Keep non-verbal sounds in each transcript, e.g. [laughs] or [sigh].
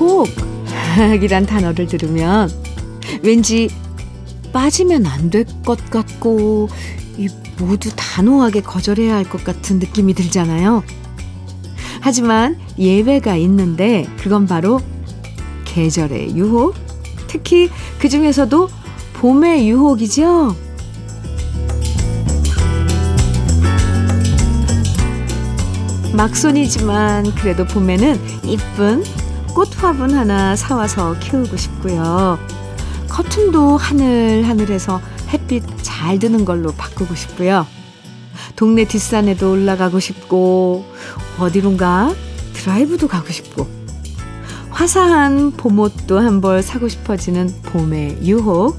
유혹이란 단어를 들으면 왠지 빠지면 안 될 것 같고 이 모두 단호하게 거절해야 할 것 같은 느낌이 들잖아요. 하지만 예외가 있는데 그건 바로 계절의 유혹, 특히 그 중에서도 봄의 유혹이죠. 막손이지만 그래도 봄에는 이쁜 꽃 화분 하나 사와서 키우고 싶고요. 커튼도 하늘하늘해서 햇빛 잘 드는 걸로 바꾸고 싶고요. 동네 뒷산에도 올라가고 싶고 어디론가 드라이브도 가고 싶고 화사한 봄옷도 한 벌 사고 싶어지는 봄의 유혹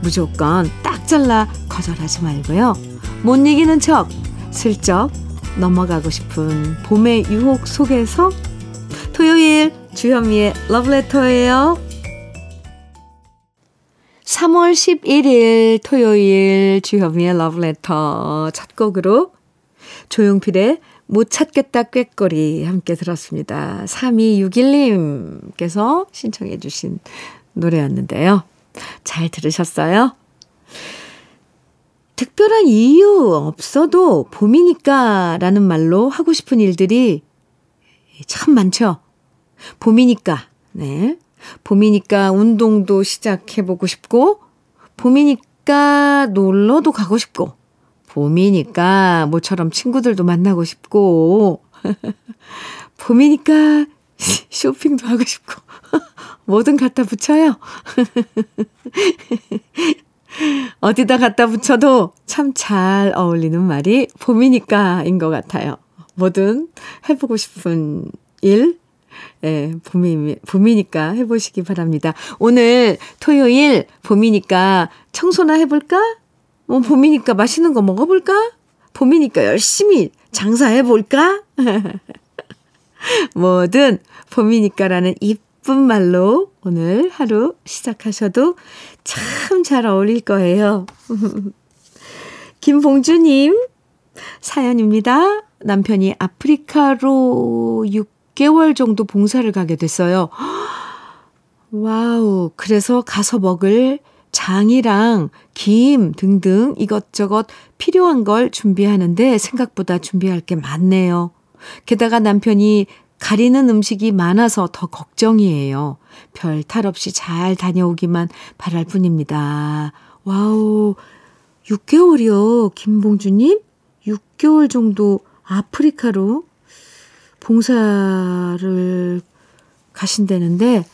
무조건 딱 잘라 거절하지 말고요. 못 이기는 척 슬쩍 넘어가고 싶은 봄의 유혹 속에서 토요일 주현미의 러브레터예요. 3월 11일 토요일 주현미의 러브레터 첫 곡으로 조용필의 못 찾겠다 꾀꼬리 함께 들었습니다. 3261님께서 신청해 주신 노래였는데요. 잘 들으셨어요? 특별한 이유 없어도 봄이니까 라는 말로 하고 싶은 일들이 참 많죠. 봄이니까, 네. 봄이니까 운동도 시작해보고 싶고, 봄이니까 놀러도 가고 싶고, 봄이니까 모처럼 친구들도 만나고 싶고, [laughs] 봄이니까 [laughs] 쇼핑도 하고 싶고, [laughs] 뭐든 갖다 붙여요. 어디다 갖다 붙여도 참 잘 어울리는 말이 봄이니까인 것 같아요. 뭐든 해보고 싶은 일, 예, 봄이, 봄이니까 해보시기 바랍니다. 오늘 토요일 봄이니까 청소나 해볼까? 뭐 봄이니까 맛있는 거 먹어볼까? 봄이니까 열심히 장사해볼까? [laughs] 뭐든 봄이니까라는 이쁜 말로 오늘 하루 시작하셔도 참 잘 어울릴 거예요. [laughs] 김봉주님 사연입니다. 남편이 아프리카로 6 개월 정도 봉사를 가게 됐어요. wow. 그래서 가서 먹을 장이랑 김 등등 이것저것 필요한 걸 준비하는데 생각보다 준비할 게 많네요. 게다가 남편이 가리는 음식이 많아서 더 걱정이에요. 별 탈 없이 잘 다녀오기만 바랄 뿐입니다. wow, 6개월이요. 김봉주님? 6개월 정도 아프리카로 봉사를 가신다는데,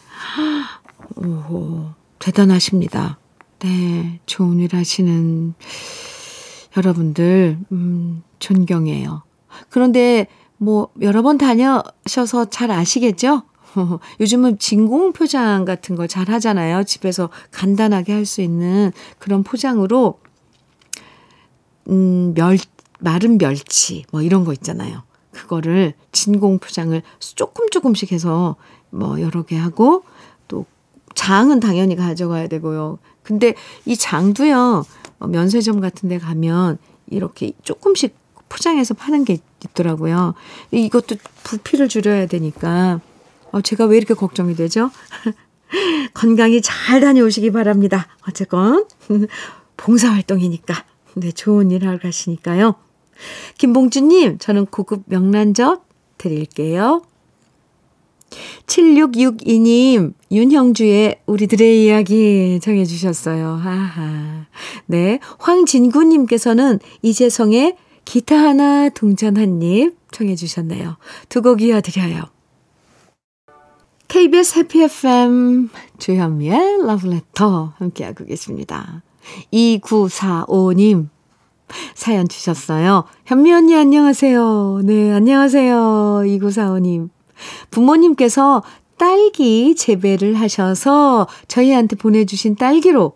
오, 대단하십니다. 네, 좋은 일 하시는 여러분들, 음, 존경해요. 그런데 뭐 여러 번 다녀셔서 잘 아시겠죠? [laughs] 요즘은 진공 포장 같은 걸 잘 하잖아요. 집에서 간단하게 할 수 있는 그런 포장으로 음, 멸 마른 멸치 뭐 이런 거 있잖아요. 그거를 진공 포장을 조금 조금씩 해서 뭐 여러 개 하고 또 장은 당연히 가져가야 되고요. 근데 이 장도요. 어, 면세점 같은 데 가면 이렇게 조금씩 포장해서 파는 게 있더라고요. 이것도 부피를 줄여야 되니까. 어, 제가 왜 이렇게 걱정이 되죠? [laughs] 건강히 잘 다녀오시기 바랍니다. 어쨌건, [laughs] 봉사활동이니까. 네, 좋은 일 하러 가시니까요. 김봉주님, 저는 고급 명란젓 드릴게요. 7662님, 윤형주의 우리들의 이야기 정해주셨어요. 하하. 네. 황진구님께서는 이재성의 기타 하나 동전 한 입 청해 주셨네요. 두 곡 이어드려요. KBS 해피 FM 주현미의 러브레터 함께하고 계십니다. 2945님 사연 주셨어요. 현미 언니 안녕하세요. 네, 안녕하세요. 2945님. 부모님께서 딸기 재배를 하셔서 저희한테 보내주신 딸기로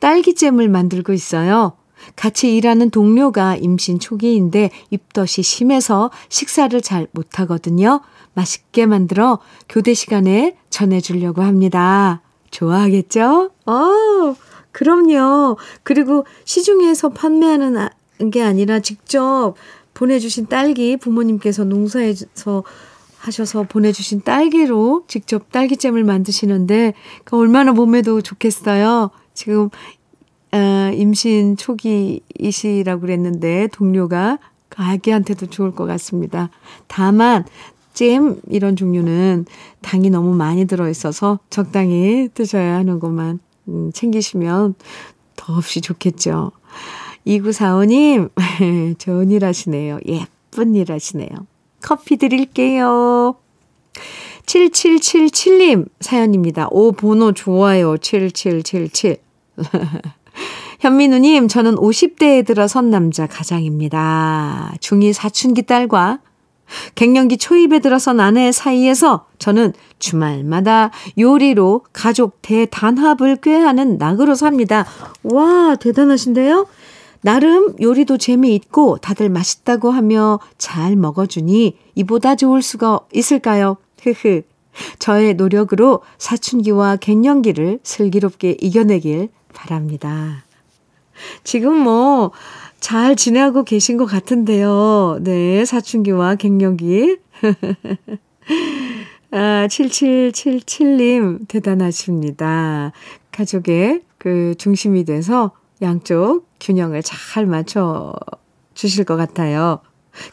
딸기잼을 만들고 있어요. 같이 일하는 동료가 임신 초기인데 입덧이 심해서 식사를 잘 못하거든요. 맛있게 만들어 교대 시간에 전해주려고 합니다. 좋아하겠죠? 어, 그럼요. 그리고 시중에서 판매하는 게 아니라 직접 보내주신 딸기 부모님께서 농사에서 하셔서 보내주신 딸기로 직접 딸기잼을 만드시는데 그 얼마나 몸에도 좋겠어요. 지금 어, 임신 초기이시라고 그랬는데 동료가 아기한테도 좋을 것 같습니다. 다만 잼 이런 종류는 당이 너무 많이 들어 있어서 적당히 드셔야 하는것만 음, 챙기시면 더없이 좋겠죠. 2945님, [laughs] 좋은 일 하시네요. 예쁜 일 하시네요. 커피 드릴게요. 7777님 사연입니다. 오, 번호 좋아요. 7777. [laughs] 현민우님, 저는 50대에 들어선 남자 가장입니다. 중2 사춘기 딸과 갱년기 초입에 들어선 아내 사이에서 저는 주말마다 요리로 가족 대단합을 꾀하는 낙으로 삽니다. 와, 대단하신데요? 나름 요리도 재미있고 다들 맛있다고 하며 잘 먹어주니 이보다 좋을 수가 있을까요? 흐흐. 저의 노력으로 사춘기와 갱년기를 슬기롭게 이겨내길 바랍니다. 지금 뭐, 잘 지내고 계신 것 같은데요. 네, 사춘기와 갱년기. [laughs] 아, 7777님, 대단하십니다. 가족의 그 중심이 돼서 양쪽 균형을 잘 맞춰 주실 것 같아요.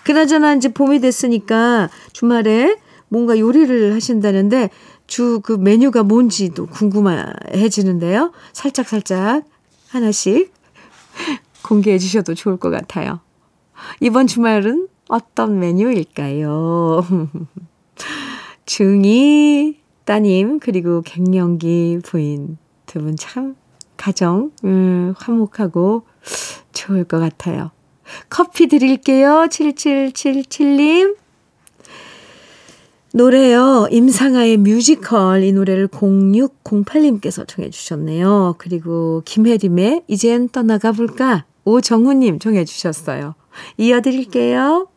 그나저나 이제 봄이 됐으니까 주말에 뭔가 요리를 하신다는데 주 그 메뉴가 뭔지도 궁금해지는데요. 살짝살짝 하나씩 공개해 주셔도 좋을 것 같아요. 이번 주말은 어떤 메뉴일까요? [laughs] 중이 따님 그리고 갱년기 부인 두 분 참 가정 음, 화목하고 좋을 것 같아요. 커피 드릴게요. 7777님. 노래요. 임상아의 뮤지컬 이 노래를 0608님께서 청해 주셨네요. 그리고 김혜림의 이젠 떠나가 볼까 오정훈님 청해 주셨어요. 이어 드릴게요.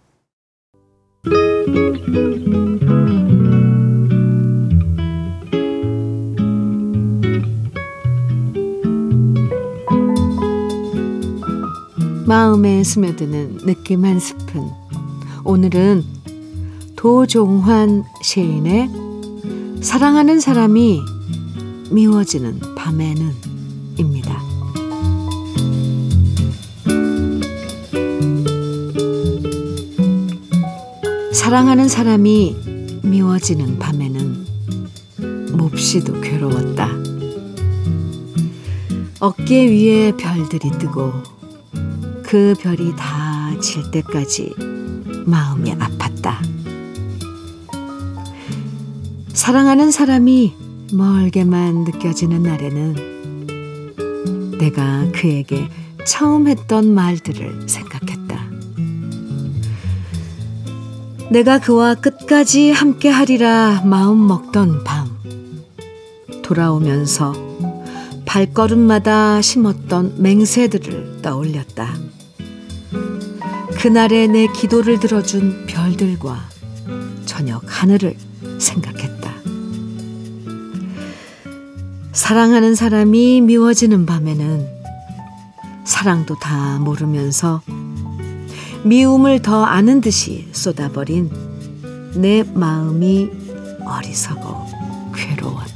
마음에 스며드는 느낌 한 스푼. 오늘은 도종환 시인의 사랑하는 사람이 미워지는 밤에는 입니다. 사랑하는 사람이 미워지는 밤에는 몹시도 괴로웠다. 어깨 위에 별들이 뜨고 그 별이 다 질 때까지 마음이 아팠다. 사랑하는 사람이 멀게만 느껴지는 날에는 내가 그에게 처음 했던 말들을 생각했다. 내가 그와 끝까지 함께 하리라 마음 먹던 밤. 돌아오면서 발걸음마다 심었던 맹세들을 떠올렸다. 그날의 내 기도를 들어준 별들과 저녁 하늘을 생각했다. 사랑하는 사람이 미워지는 밤에는 사랑도 다 모르면서 미움을 더 아는 듯이 쏟아버린 내 마음이 어리석어 괴로웠다.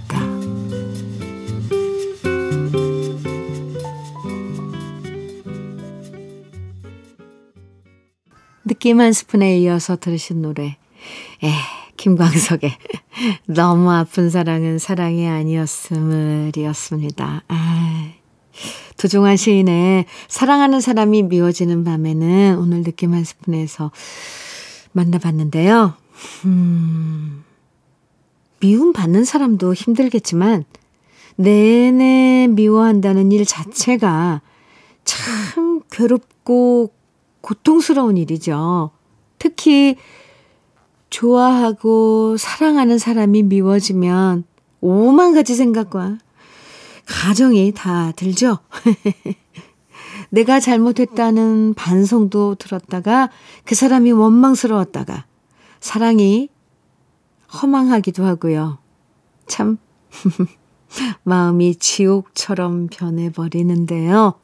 느낌 한 스푼에 이어서 들으신 노래. 에, 김광석의 [laughs] 너무 아픈 사랑은 사랑이 아니었음을이었습니다. 아, 도종환 시인의 사랑하는 사람이 미워지는 밤에는 오늘 느낌 한 스푼에서 만나봤는데요. 음, 미움 받는 사람도 힘들겠지만 내내 미워한다는 일 자체가 참 괴롭고 고통스러운 일이죠. 특히 좋아하고 사랑하는 사람이 미워지면 오만 가지 생각과 가정이 다 들죠. [laughs] 내가 잘못했다는 반성도 들었다가 그 사람이 원망스러웠다가 사랑이 허망하기도 하고요. 참 [laughs] 마음이 지옥처럼 변해버리는데요.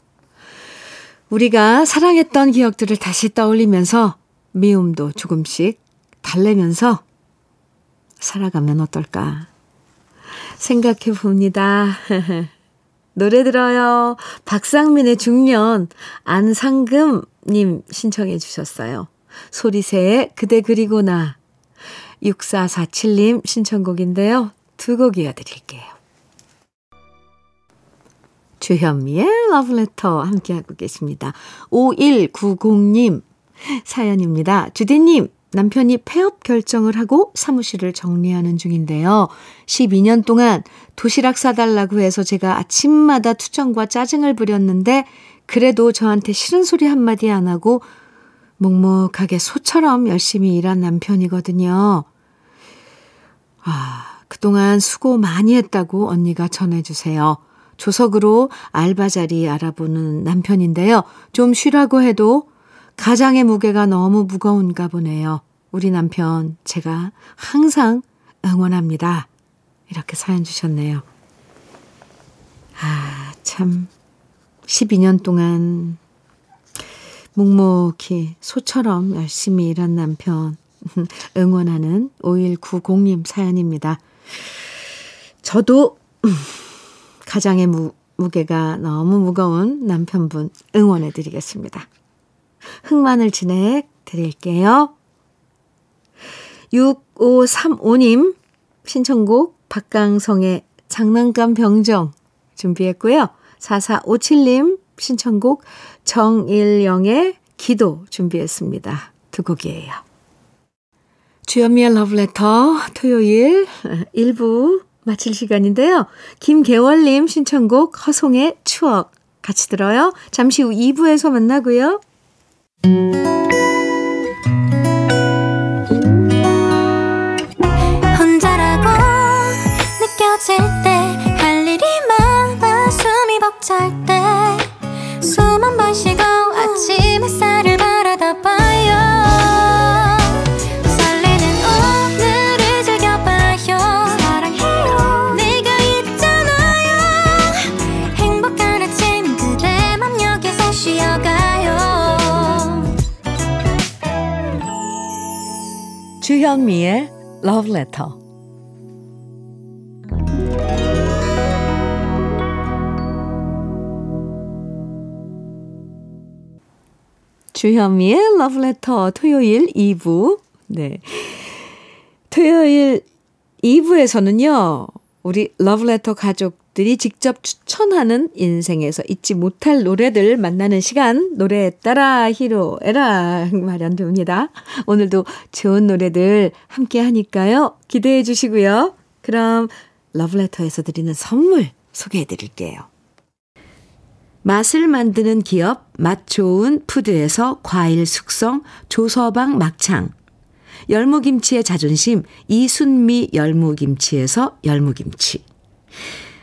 우리가 사랑했던 기억들을 다시 떠올리면서 미움도 조금씩 달래면서 살아가면 어떨까 생각해 봅니다. [laughs] 노래 들어요. 박상민의 중년 안상금님 신청해 주셨어요. 소리새의 그대 그리고 나 6447님 신청곡인데요. 두 곡 이어드릴게요. 주현미의 러브레터 함께하고 계십니다. 5190님 사연입니다. 주디님, 남편이 폐업 결정을 하고 사무실을 정리하는 중인데요. 12년 동안 도시락 사달라고 해서 제가 아침마다 투정과 짜증을 부렸는데 그래도 저한테 싫은 소리 한마디 안 하고 묵묵하게 소처럼 열심히 일한 남편이거든요. 아, 그동안 수고 많이 했다고 언니가 전해주세요. 조석으로 알바 자리 알아보는 남편인데요. 좀 쉬라고 해도 가장의 무게가 너무 무거운가 보네요. 우리 남편, 제가 항상 응원합니다. 이렇게 사연 주셨네요. 아, 참. 12년 동안 묵묵히 소처럼 열심히 일한 남편 [laughs] 응원하는 5190님 사연입니다. 저도 가장의 무, 무게가 너무 무거운 남편분 응원해 드리겠습니다. 흑마늘 진액 드릴게요. 6535님 신청곡 박강성의 장난감 병정 준비했고요. 4457님 신청곡 정일영의 기도 준비했습니다. 두 곡이에요. 주현미의 러브레터 토요일 [laughs] 1부 마칠 시간인데요. 김계월님 신청곡 허송의 추억 같이 들어요. 잠시 후 2부에서 만나고요. 혼자라고 느껴질 때 할 일이 많아 숨이 벅찰 때 숨 한 번 쉬고 아침 햇살을 주현미의 러브레터 주현미의 러브레터 토요일 2부 네. 토요일 2부에서는요. 우리 러브레터 가족 들이 직접 추천하는 인생에서 잊지 못할 노래들 만나는 시간 노래에 따라 히로에라 마련됩니다. 오늘도 좋은 노래들 함께 하니까요. 기대해 주시고요. 그럼 러브레터에서 드리는 선물 소개해 드릴게요. 맛을 만드는 기업 맛 좋은 푸드에서 과일 숙성 조서방 막창 열무김치의 자존심 이순미 열무김치에서 열무김치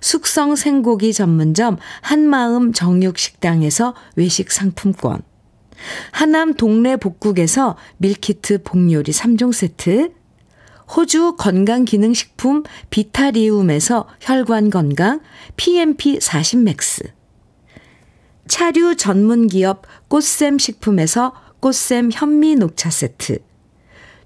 숙성 생고기 전문점 한마음 정육식당에서 외식 상품권. 하남 동네 복국에서 밀키트 복요리 3종 세트. 호주 건강기능식품 비타리움에서 혈관건강 PMP 40 맥스. 차류 전문기업 꽃샘 식품에서 꽃샘 현미 녹차 세트.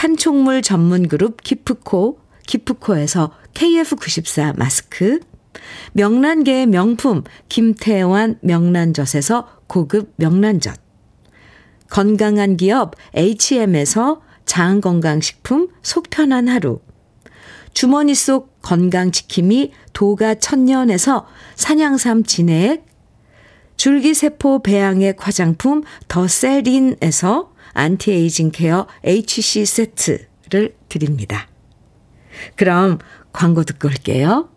판촉물 전문 그룹 기프코, 기프코에서 KF94 마스크, 명란계의 명품 김태환 명란젓에서 고급 명란젓, 건강한 기업 HM에서 장건강식품 속편한 하루, 주머니 속 건강지킴이 도가 천년에서 산양삼 진액, 줄기세포 배양액 화장품 더 세린에서 anti-aging care HC 세트를 드립니다. 그럼 광고 듣고 올게요.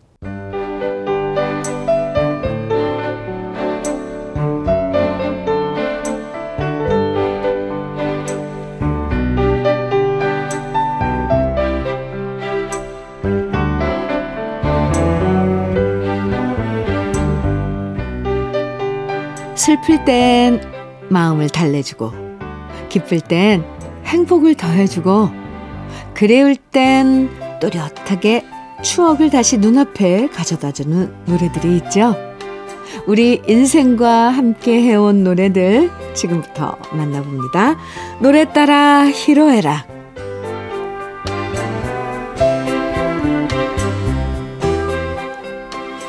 슬플 땐 마음을 달래주고, 기쁠 땐 행복을 더해주고, 그리울 땐 또렷하게 추억을 다시 눈앞에 가져다주는 노래들이 있죠. 우리 인생과 함께 해온 노래들 지금부터 만나봅니다. 노래 따라 히로에락.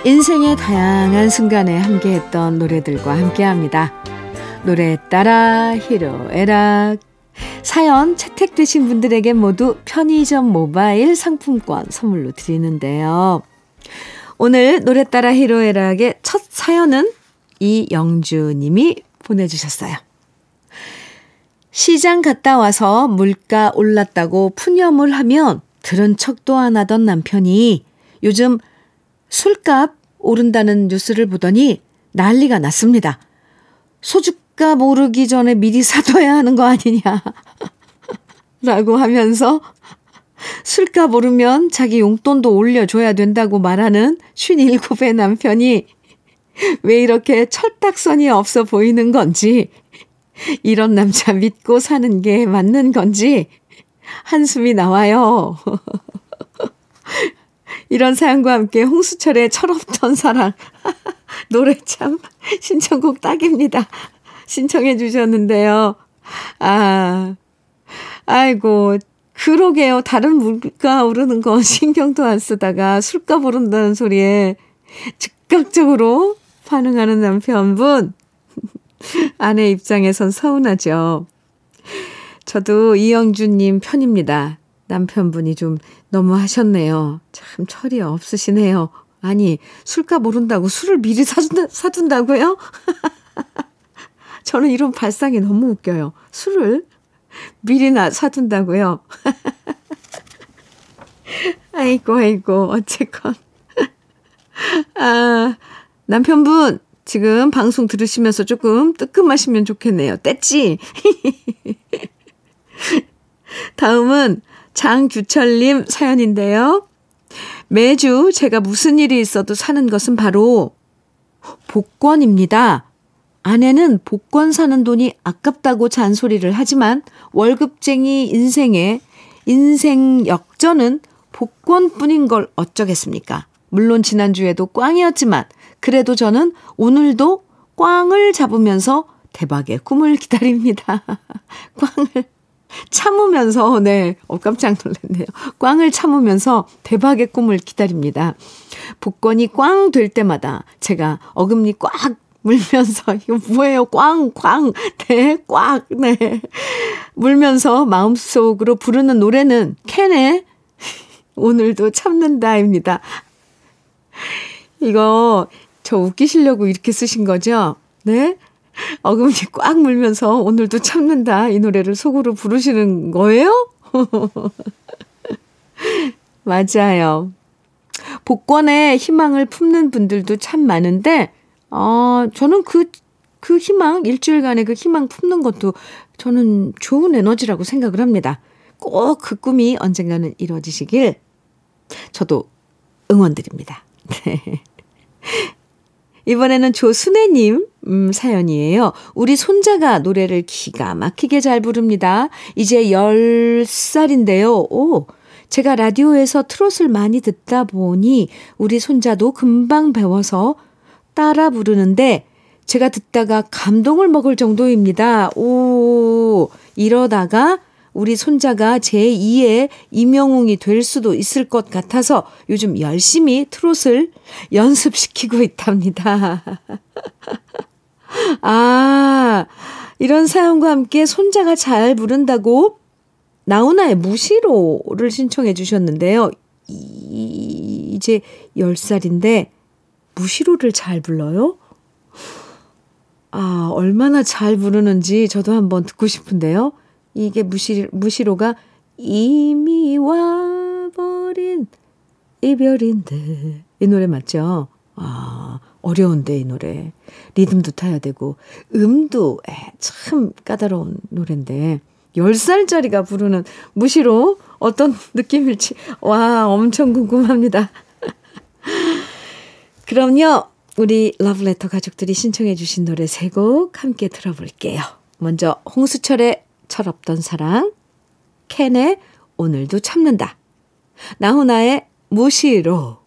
인생의 다양한 순간에 함께했던 노래들과 함께합니다. 노래 따라 히로에락. 사연 채택되신 분들에게 모두 편의점 모바일 상품권 선물로 드리는데요. 오늘 노래 따라 히로에락의 첫 사연은 이영주 님이 보내주셨어요. 시장 갔다 와서 물가 올랐다고 푸념을 하면 들은 척도 안 하던 남편이 요즘 술값 오른다는 뉴스를 보더니 난리가 났습니다. 소주 값 오르기 전에 미리 사둬야 하는 거 아니냐. [laughs] 라고 하면서 술값 오르면 자기 용돈도 올려줘야 된다고 말하는 57의 남편이 왜 이렇게 철딱선이 없어 보이는 건지, 이런 남자 믿고 사는 게 맞는 건지, 한숨이 나와요. [laughs] 이런 사연과 함께 홍수철의 철없던 사랑. [laughs] 노래 참 신청곡 딱입니다. 신청해 주셨는데요. 아, 아이고, 그러게요. 다른 물가 오르는 거 [laughs] 신경도 안 쓰다가 술값 오른다는 소리에 즉각적으로 반응하는 남편분. [laughs] 아내 입장에선 서운하죠. 저도 이영주님 편입니다. 남편분이 좀 너무 하셨네요. 참 철이 없으시네요. 아니, 술값 오른다고 술을 미리 사둔다, 사둔다고요? [laughs] 저는 이런 발상이 너무 웃겨요. 술을 미리나 사둔다고요? [laughs] 아이고, 아이고, 어쨌건. 아, 남편분, 지금 방송 들으시면서 조금 뜨끔하시면 좋겠네요. 뗐지? [laughs] 다음은 장규철님 사연인데요. 매주 제가 무슨 일이 있어도 사는 것은 바로 복권입니다. 아내는 복권 사는 돈이 아깝다고 잔소리를 하지만 월급쟁이 인생의 인생 역전은 복권뿐인 걸 어쩌겠습니까? 물론 지난주에도 꽝이었지만 그래도 저는 오늘도 꽝을 잡으면서 대박의 꿈을 기다립니다. [laughs] 꽝을 참으면서, 네, 어, 깜짝 놀랐네요. 꽝을 참으면서 대박의 꿈을 기다립니다. 복권이 꽝 될 때마다 제가 어금니 꽉 물면서, [laughs] 이거 뭐예요? 꽝, 꽝, 네, 꽉, 네. 물면서 마음속으로 부르는 노래는 캔의 [laughs] 오늘도 참는다입니다. 이거 저 웃기시려고 이렇게 쓰신 거죠? 네? 어금니 꽉 물면서 오늘도 참는다 이 노래를 속으로 부르시는 거예요? [laughs] 맞아요. 복권에 희망을 품는 분들도 참 많은데, 어, 저는 그, 그 희망, 일주일간의 그 희망 품는 것도 저는 좋은 에너지라고 생각을 합니다. 꼭 그 꿈이 언젠가는 이루어지시길 저도 응원드립니다. [laughs] 네. 이번에는 조순애님 음, 사연이에요. 우리 손자가 노래를 기가 막히게 잘 부릅니다. 이제 10살인데요. 오, 제가 라디오에서 트롯을 많이 듣다 보니 우리 손자도 금방 배워서 따라 부르는데 제가 듣다가 감동을 먹을 정도입니다. 오, 이러다가 우리 손자가 제2의 임영웅이 될 수도 있을 것 같아서 요즘 열심히 트롯을 연습시키고 있답니다. [laughs] 아, 이런 사연과 함께 손자가 잘 부른다고 나훈아의 무시로를 신청해 주셨는데요. 이, 이제 10살인데 무시로를 잘 불러요? 아, 얼마나 잘 부르는지 저도 한번 듣고 싶은데요. 이게 무시, 무시로가 이미 와버린 이별인데. 이 노래 맞죠? 아, 어려운데, 이 노래. 리듬도 타야 되고, 음도 에, 참 까다로운 노래인데, 10살짜리가 부르는 무시로 어떤 느낌일지, 와, 엄청 궁금합니다. 그럼요, 우리 러브레터 가족들이 신청해 주신 노래 세 곡 함께 들어볼게요. 먼저 홍수철의 철없던 사랑, 캔의 오늘도 참는다, 나훈아의 무시로,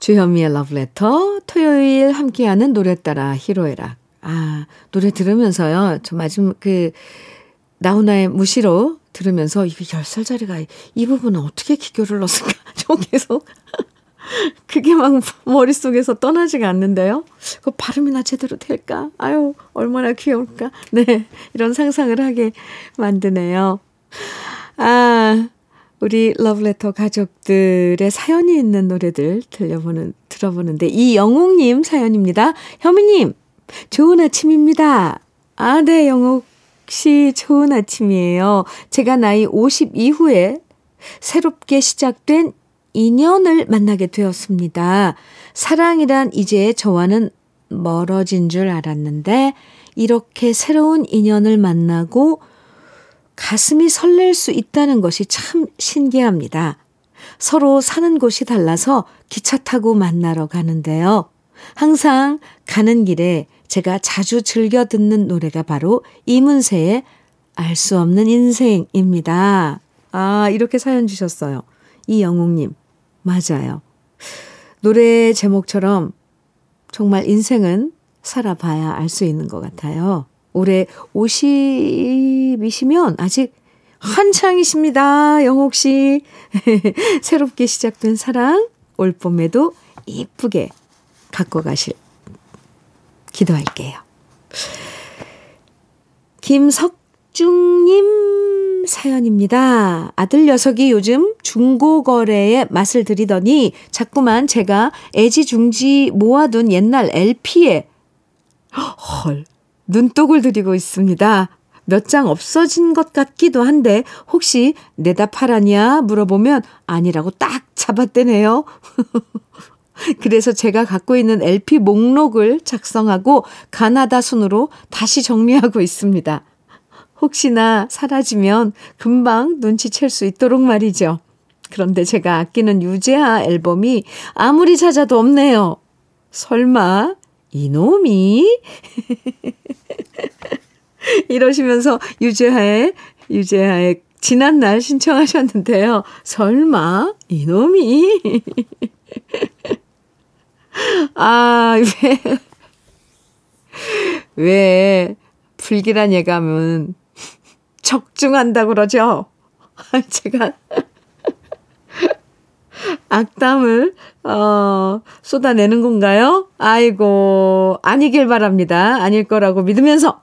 주현미의 러브레터 토요일 함께하는 노래 따라 히로에락. 아 노래 들으면서요. 저 마지막 그 나훈아의 무시로 들으면서 이게 10살짜리가 이 부분은 어떻게 기교를 넣었을까? [laughs] 저 계속 [laughs] 그게 막 머릿속에서 떠나지가 않는데요. 그 발음이나 제대로 될까? 아유, 얼마나 귀여울까? 네, 이런 상상을 하게 만드네요. 아, 우리 러브레터 가족들의 사연이 있는 노래들 들려보는, 들어보는데, 이영옥님 사연입니다. 현미님, 좋은 아침입니다. 아, 네, 영옥 씨, 좋은 아침이에요. 제가 나이 50 이후에 새롭게 시작된 인연을 만나게 되었습니다. 사랑이란 이제 저와는 멀어진 줄 알았는데 이렇게 새로운 인연을 만나고 가슴이 설렐 수 있다는 것이 참 신기합니다. 서로 사는 곳이 달라서 기차 타고 만나러 가는데요. 항상 가는 길에 제가 자주 즐겨 듣는 노래가 바로 이문세의 알 수 없는 인생입니다. 아, 이렇게 사연 주셨어요. 이영웅님. 맞아요. 노래 제목처럼 정말 인생은 살아봐야 알 수 있는 것 같아요. 올해 50이시면 아직 한창이십니다. 영옥 씨. [laughs] 새롭게 시작된 사랑 올 봄에도 이쁘게 갖고 가실 기도할게요. 김석중님 사연입니다. 아들 녀석이 요즘 중고거래에 맛을 들이더니 자꾸만 제가 애지중지 모아둔 옛날 LP에 헐 눈독을 들이고 있습니다. 몇 장 없어진 것 같기도 한데 혹시 내다 팔았냐 물어보면 아니라고 딱 잡았대네요. [laughs] 그래서 제가 갖고 있는 LP 목록을 작성하고 가나다 순으로 다시 정리하고 있습니다. 혹시나 사라지면 금방 눈치챌 수 있도록 말이죠. 그런데 제가 아끼는 유재하 앨범이 아무리 찾아도 없네요. 설마 이놈이? [laughs] 이러시면서 유재하의 유재하의 지난 날 신청하셨는데요. 설마 이놈이? [laughs] 아, 왜, 왜, 불길한 예감은 적중한다 그러죠? [laughs] 제가 악담을, 어, 쏟아내는 건가요? 아이고, 아니길 바랍니다. 아닐 거라고 믿으면서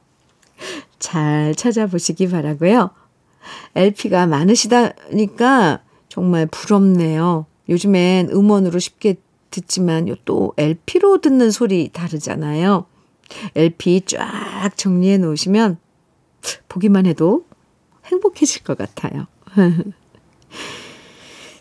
잘 찾아보시기 바라고요. LP가 많으시다니까 정말 부럽네요. 요즘엔 음원으로 쉽게 듣지만 또 LP로 듣는 소리 다르잖아요. LP 쫙 정리해 놓으시면 보기만 해도 행복해질 것 같아요. [laughs]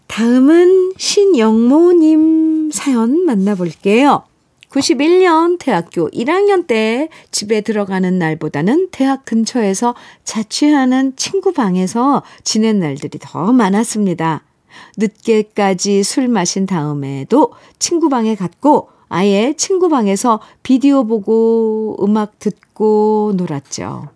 다음은 신영모님 사연 만나볼게요. 91년 대학교 1학년 때 집에 들어가는 날보다는 대학 근처에서 자취하는 친구 방에서 지낸 날들이 더 많았습니다. 늦게까지 술 마신 다음에도 친구 방에 갔고 아예 친구 방에서 비디오 보고 음악 듣고 놀았죠.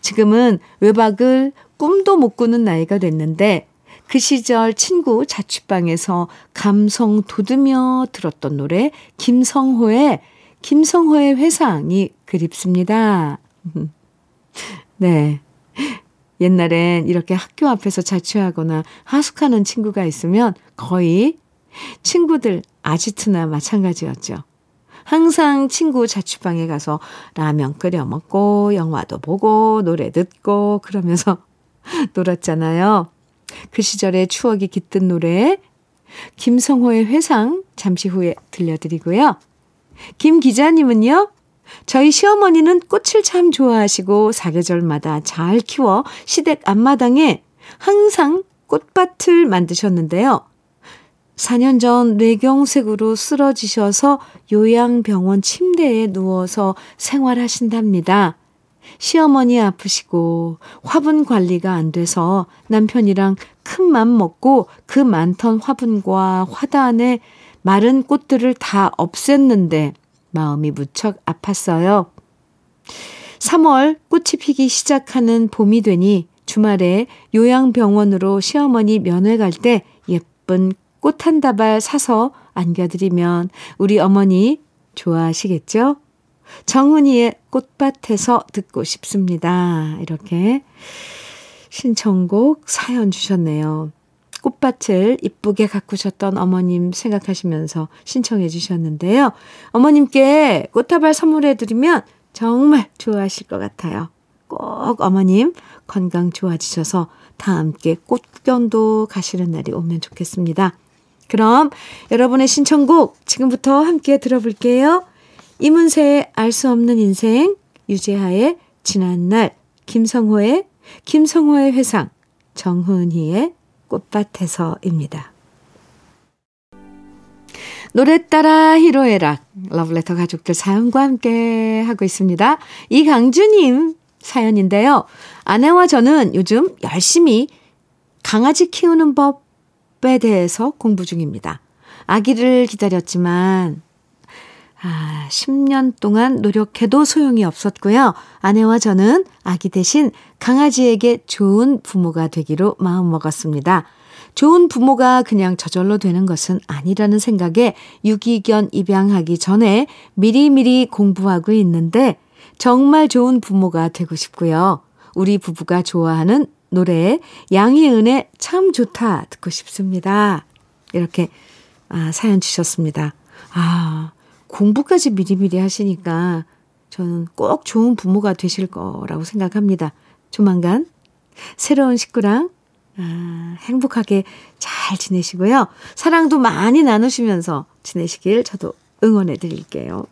지금은 외박을 꿈도 못 꾸는 나이가 됐는데 그 시절 친구 자취방에서 감성 돋으며 들었던 노래 김성호의 김성호의 회상이 그립습니다. [laughs] 네. 옛날엔 이렇게 학교 앞에서 자취하거나 하숙하는 친구가 있으면 거의 친구들 아지트나 마찬가지였죠. 항상 친구 자취방에 가서 라면 끓여 먹고 영화도 보고 노래 듣고 그러면서 [laughs] 놀았잖아요. 그 시절의 추억이 깃든 노래 김성호의 회상 잠시 후에 들려드리고요. 김 기자님은요. 저희 시어머니는 꽃을 참 좋아하시고 사계절마다 잘 키워 시댁 앞마당에 항상 꽃밭을 만드셨는데요. 4년 전 뇌경색으로 쓰러지셔서 요양병원 침대에 누워서 생활하신답니다. 시어머니 아프시고 화분 관리가 안 돼서 남편이랑 큰 맘 먹고 그 많던 화분과 화단에 마른 꽃들을 다 없앴는데 마음이 무척 아팠어요. 3월 꽃이 피기 시작하는 봄이 되니 주말에 요양병원으로 시어머니 면회 갈 때 예쁜 꽃 한 다발 사서 안겨드리면 우리 어머니 좋아하시겠죠? 정은이의 꽃밭에서 듣고 싶습니다. 이렇게 신청곡 사연 주셨네요. 꽃밭을 이쁘게 가꾸셨던 어머님 생각하시면서 신청해 주셨는데요. 어머님께 꽃다발 선물해 드리면 정말 좋아하실 것 같아요. 꼭 어머님 건강 좋아지셔서 다 함께 꽃견도 가시는 날이 오면 좋겠습니다. 그럼 여러분의 신청곡 지금부터 함께 들어볼게요. 이문세의 알 수 없는 인생, 유재하의 지난날, 김성호의 김성호의 회상, 정훈희의 꽃밭에서입니다. 노래 따라 히로에락 러브레터 가족들 사연과 함께 하고 있습니다. 이강주님 사연인데요. 아내와 저는 요즘 열심히 강아지 키우는 법에 대해서 공부 중입니다. 아기를 기다렸지만 아, 10년 동안 노력해도 소용이 없었고요. 아내와 저는 아기 대신 강아지에게 좋은 부모가 되기로 마음먹었습니다. 좋은 부모가 그냥 저절로 되는 것은 아니라는 생각에 유기견 입양하기 전에 미리미리 공부하고 있는데 정말 좋은 부모가 되고 싶고요. 우리 부부가 좋아하는 노래 양희은의 참 좋다 듣고 싶습니다. 이렇게 아, 사연 주셨습니다. 아, 공부까지 미리미리 하시니까 저는 꼭 좋은 부모가 되실 거라고 생각합니다. 조만간 새로운 식구랑 아, 행복하게 잘 지내시고요. 사랑도 많이 나누시면서 지내시길 저도 응원해 드릴게요.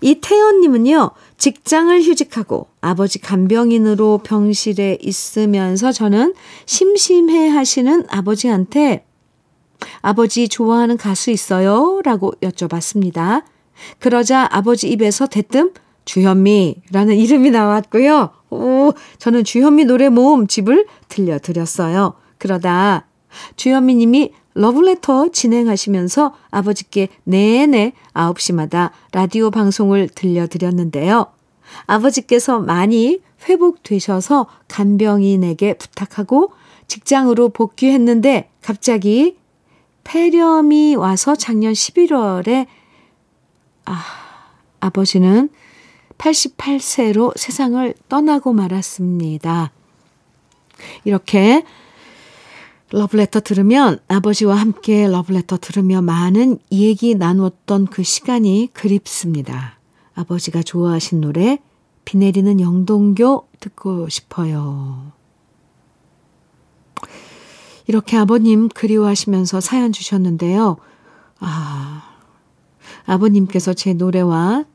이태연님은요, 직장을 휴직하고 아버지 간병인으로 병실에 있으면서 저는 심심해 하시는 아버지한테 아버지 좋아하는 가수 있어요? 라고 여쭤봤습니다. 그러자 아버지 입에서 대뜸 주현미라는 이름이 나왔고요. 오, 저는 주현미 노래 모음 집을 들려드렸어요. 그러다 주현미 님이 러브레터 진행하시면서 아버지께 내내 9시마다 라디오 방송을 들려드렸는데요. 아버지께서 많이 회복되셔서 간병인에게 부탁하고 직장으로 복귀했는데 갑자기 폐렴이 와서 작년 11월에 아, 아버지는 88세로 세상을 떠나고 말았습니다. 이렇게 러브레터 들으면 아버지와 함께 러브레터 들으며 많은 얘기 나누었던 그 시간이 그립습니다. 아버지가 좋아하신 노래 비 내리는 영동교 듣고 싶어요. 이렇게 아버님 그리워하시면서 사연 주셨는데요. 아, 아버님께서 제 노래와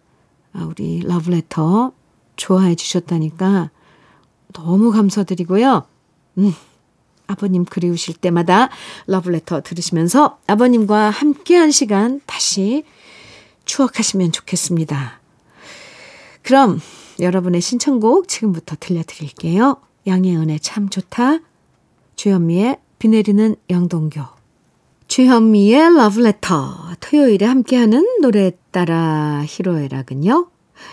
아, 우리 러브레터 좋아해 주셨다니까 너무 감사드리고요. 음, 아버님 그리우실 때마다 러브레터 들으시면서 아버님과 함께한 시간 다시 추억하시면 좋겠습니다. 그럼 여러분의 신청곡 지금부터 들려드릴게요. 양혜은의 참 좋다. 주현미의 비 내리는 영동교. 주현미의 러브레터. 토요일에 함께하는 노래 따라 히로에락은요.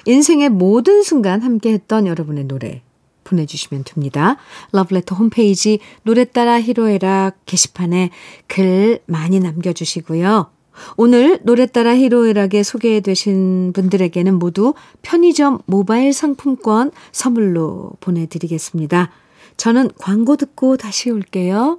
인생의 모든 순간 함께했던 여러분의 노래 보내주시면 됩니다. 러브레터 홈페이지 노래 따라 히로에락 게시판에 글 많이 남겨주시고요. 오늘 노래 따라 히로에락에 소개되신 분들에게는 모두 편의점 모바일 상품권 선물로 보내드리겠습니다. 저는 광고 듣고 다시 올게요.